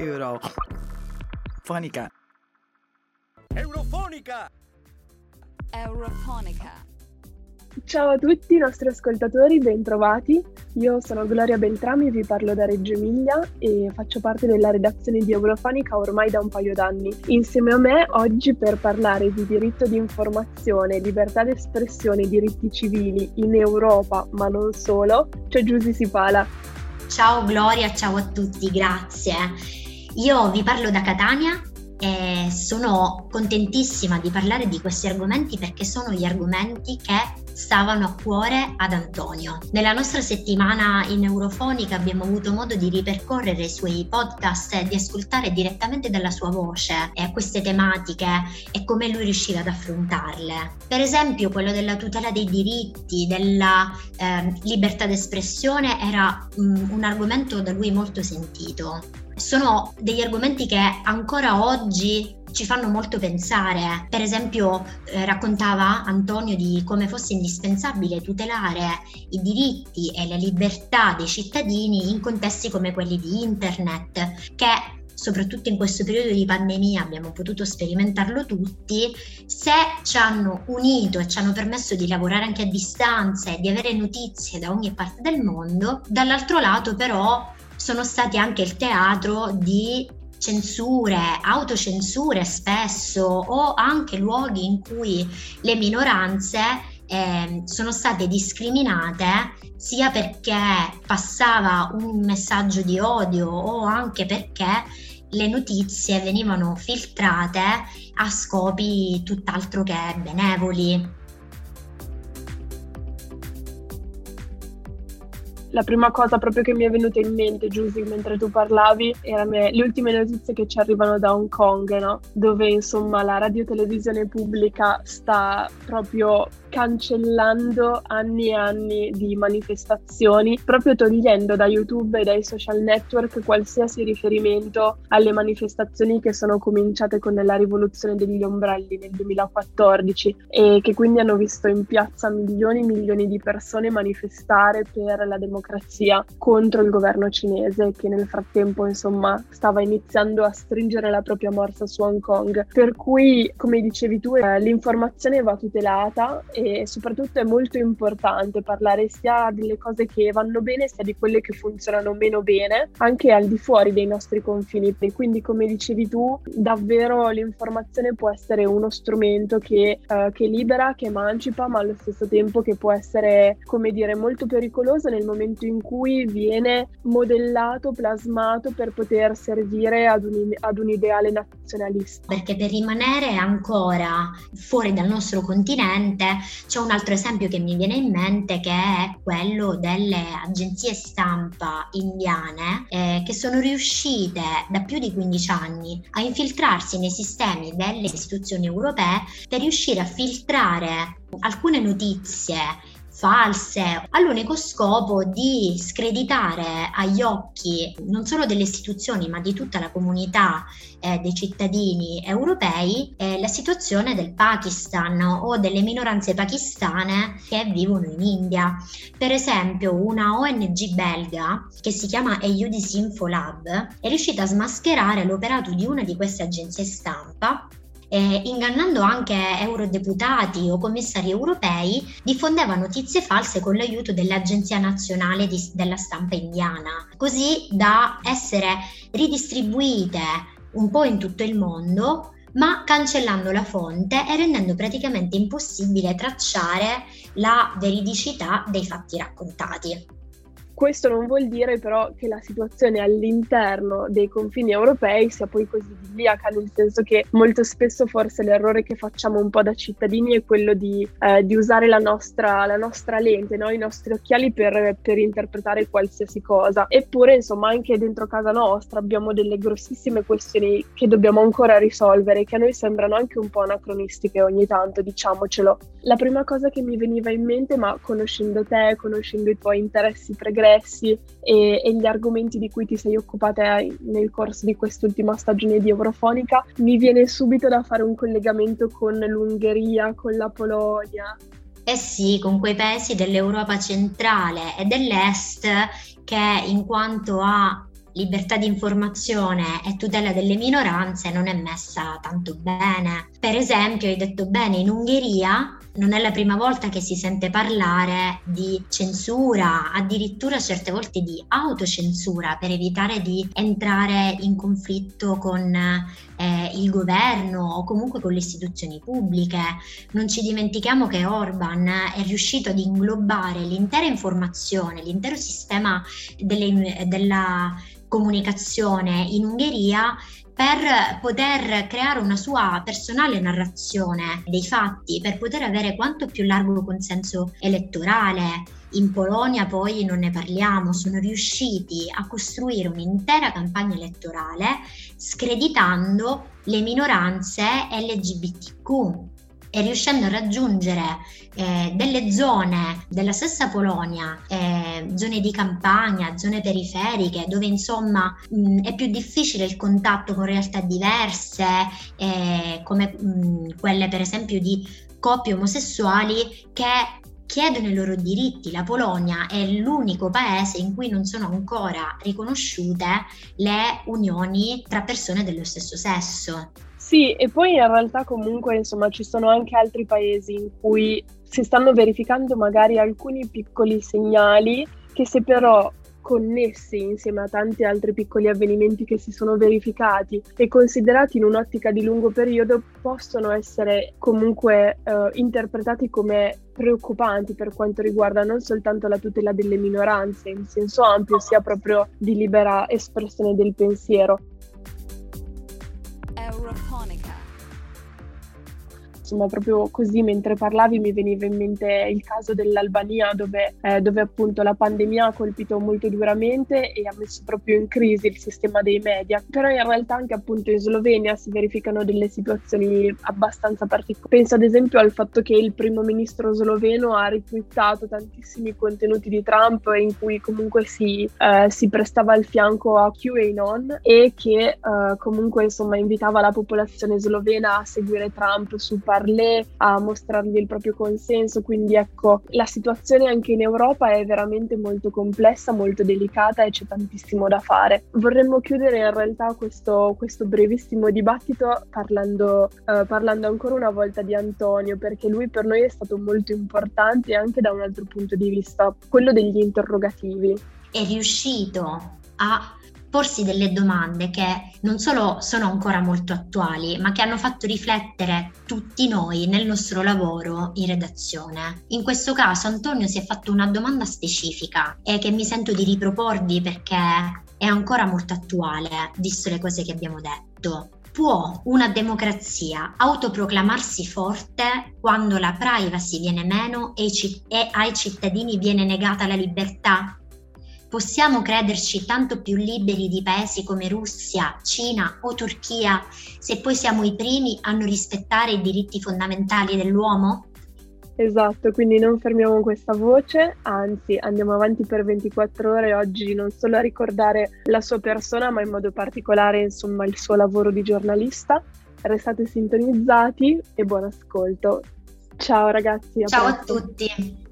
Eurofonica. Eurofonica. Eurofonica. Ciao a tutti i nostri ascoltatori, bentrovati. Io sono Gloria Beltrami, vi parlo da Reggio Emilia e faccio parte della redazione di Eurofonica ormai da un paio d'anni. Insieme a me oggi per parlare di diritto di informazione, libertà d'espressione e diritti civili in Europa, ma non solo, c'è Giusy Sipala. Ciao Gloria, ciao a tutti, grazie. Io vi parlo da Catania e sono contentissima di parlare di questi argomenti perché sono gli argomenti che stavano a cuore ad Antonio. Nella nostra settimana in Eurofonica abbiamo avuto modo di ripercorrere i suoi podcast e di ascoltare direttamente dalla sua voce eh, queste tematiche e come lui riusciva ad affrontarle. Per esempio quello della tutela dei diritti, della eh, libertà d'espressione era um, un argomento da lui molto sentito sono degli argomenti che ancora oggi ci fanno molto pensare. Per esempio, eh, raccontava Antonio di come fosse indispensabile tutelare i diritti e le libertà dei cittadini in contesti come quelli di internet, che soprattutto in questo periodo di pandemia abbiamo potuto sperimentarlo tutti, se ci hanno unito e ci hanno permesso di lavorare anche a distanza e di avere notizie da ogni parte del mondo, dall'altro lato però sono stati anche il teatro di censure, autocensure spesso o anche luoghi in cui le minoranze eh, sono state discriminate sia perché passava un messaggio di odio o anche perché le notizie venivano filtrate a scopi tutt'altro che benevoli. La prima cosa proprio che mi è venuta in mente, Giusy, mentre tu parlavi, erano le ultime notizie che ci arrivano da Hong Kong, no? Dove insomma la radiotelevisione pubblica sta proprio cancellando anni e anni di manifestazioni, proprio togliendo da YouTube e dai social network qualsiasi riferimento alle manifestazioni che sono cominciate con la rivoluzione degli ombrelli nel 2014 e che quindi hanno visto in piazza milioni e milioni di persone manifestare per la democrazia contro il governo cinese che nel frattempo insomma stava iniziando a stringere la propria morsa su Hong Kong. Per cui, come dicevi tu, eh, l'informazione va tutelata e soprattutto è molto importante parlare sia delle cose che vanno bene sia di quelle che funzionano meno bene, anche al di fuori dei nostri confini. E quindi, come dicevi tu, davvero l'informazione può essere uno strumento che, uh, che libera, che emancipa, ma allo stesso tempo che può essere, come dire, molto pericoloso nel momento in cui viene modellato, plasmato per poter servire ad un, ad un ideale nazionalista. Perché per rimanere ancora fuori dal nostro continente c'è un altro esempio che mi viene in mente che è quello delle agenzie stampa indiane eh, che sono riuscite da più di 15 anni a infiltrarsi nei sistemi delle istituzioni europee per riuscire a filtrare alcune notizie false, all'unico scopo di screditare agli occhi non solo delle istituzioni ma di tutta la comunità eh, dei cittadini europei eh, la situazione del Pakistan o delle minoranze pakistane che vivono in India. Per esempio una ONG belga che si chiama EU Disinfolab è riuscita a smascherare l'operato di una di queste agenzie stampa eh, ingannando anche eurodeputati o commissari europei, diffondeva notizie false con l'aiuto dell'Agenzia Nazionale di, della Stampa Indiana, così da essere ridistribuite un po' in tutto il mondo ma cancellando la fonte e rendendo praticamente impossibile tracciare la veridicità dei fatti raccontati. Questo non vuol dire però che la situazione all'interno dei confini europei sia poi così idilliaca, nel senso che molto spesso forse l'errore che facciamo un po' da cittadini è quello di, eh, di usare la nostra, la nostra lente, no? i nostri occhiali per, per, interpretare qualsiasi cosa. Eppure, insomma, anche dentro casa nostra abbiamo delle grossissime questioni che dobbiamo ancora risolvere, che a noi sembrano anche un po' anacronistiche ogni tanto, diciamocelo. La prima cosa che mi veniva in mente, ma conoscendo te, conoscendo i tuoi interessi pregressi, interessi e, e, gli argomenti di cui ti sei occupata nel corso di quest'ultima stagione di Eurofonica, mi viene subito da fare un collegamento con l'Ungheria, con la Polonia. Eh sì, con quei paesi dell'Europa centrale e dell'Est che in quanto a libertà di informazione e tutela delle minoranze non è messa tanto bene. Per esempio, hai detto bene, in Ungheria non è la prima volta che si sente parlare di censura, addirittura certe volte di autocensura per evitare di entrare in conflitto con eh, il governo o comunque con le istituzioni pubbliche. Non ci dimentichiamo che Orban è riuscito ad inglobare l'intera informazione, l'intero sistema delle, della comunicazione in Ungheria per poter creare una sua personale narrazione dei fatti, per poter avere quanto più largo consenso elettorale. In Polonia poi non ne parliamo, sono riusciti a costruire un'intera campagna elettorale screditando le minoranze LGBTQ e riuscendo a raggiungere eh, delle zone della stessa Polonia, eh, zone di campagna, zone periferiche, dove insomma mh, è più difficile il contatto con realtà diverse, eh, come mh, quelle per esempio di coppie omosessuali che chiedono i loro diritti. La Polonia è l'unico paese in cui non sono ancora riconosciute le unioni tra persone dello stesso sesso. Sì, e poi in realtà comunque insomma ci sono anche altri paesi in cui si stanno verificando magari alcuni piccoli segnali che se però connessi insieme a tanti altri piccoli avvenimenti che si sono verificati e considerati in un'ottica di lungo periodo possono essere comunque eh, interpretati come preoccupanti per quanto riguarda non soltanto la tutela delle minoranze in senso ampio, sia proprio di libera espressione del pensiero. Insomma, proprio così mentre parlavi mi veniva in mente il caso dell'Albania dove, eh, dove, appunto la pandemia ha colpito molto duramente e ha messo proprio in crisi il sistema dei media. Però in realtà anche appunto in Slovenia si verificano delle situazioni abbastanza particolari. Penso ad esempio al fatto che il primo ministro sloveno ha ritwittato tantissimi contenuti di Trump in cui comunque si, eh, si prestava il fianco a QAnon e che eh, comunque insomma invitava la popolazione slovena a seguire Trump su parti parlarle, a mostrargli il proprio consenso. Quindi ecco, la situazione anche in Europa è veramente molto complessa, molto delicata e c'è tantissimo da fare. Vorremmo chiudere in realtà questo, questo brevissimo dibattito parlando, uh, parlando ancora una volta di Antonio, perché lui per noi è stato molto importante anche da un altro punto di vista, quello degli interrogativi. È riuscito a porsi delle domande che non solo sono ancora molto attuali, ma che hanno fatto riflettere tutti noi nel nostro lavoro in redazione. In questo caso Antonio si è fatto una domanda specifica e che mi sento di riproporvi perché è ancora molto attuale, visto le cose che abbiamo detto. Può una democrazia autoproclamarsi forte quando la privacy viene meno e, ai cittadini viene negata la libertà? Possiamo crederci tanto più liberi di paesi come Russia, Cina o Turchia se poi siamo i primi a non rispettare i diritti fondamentali dell'uomo? Esatto, quindi non fermiamo questa voce, anzi andiamo avanti per 24 ore oggi non solo a ricordare la sua persona, ma in modo particolare insomma il suo lavoro di giornalista. Restate sintonizzati e buon ascolto. Ciao ragazzi. Ciao a tutti.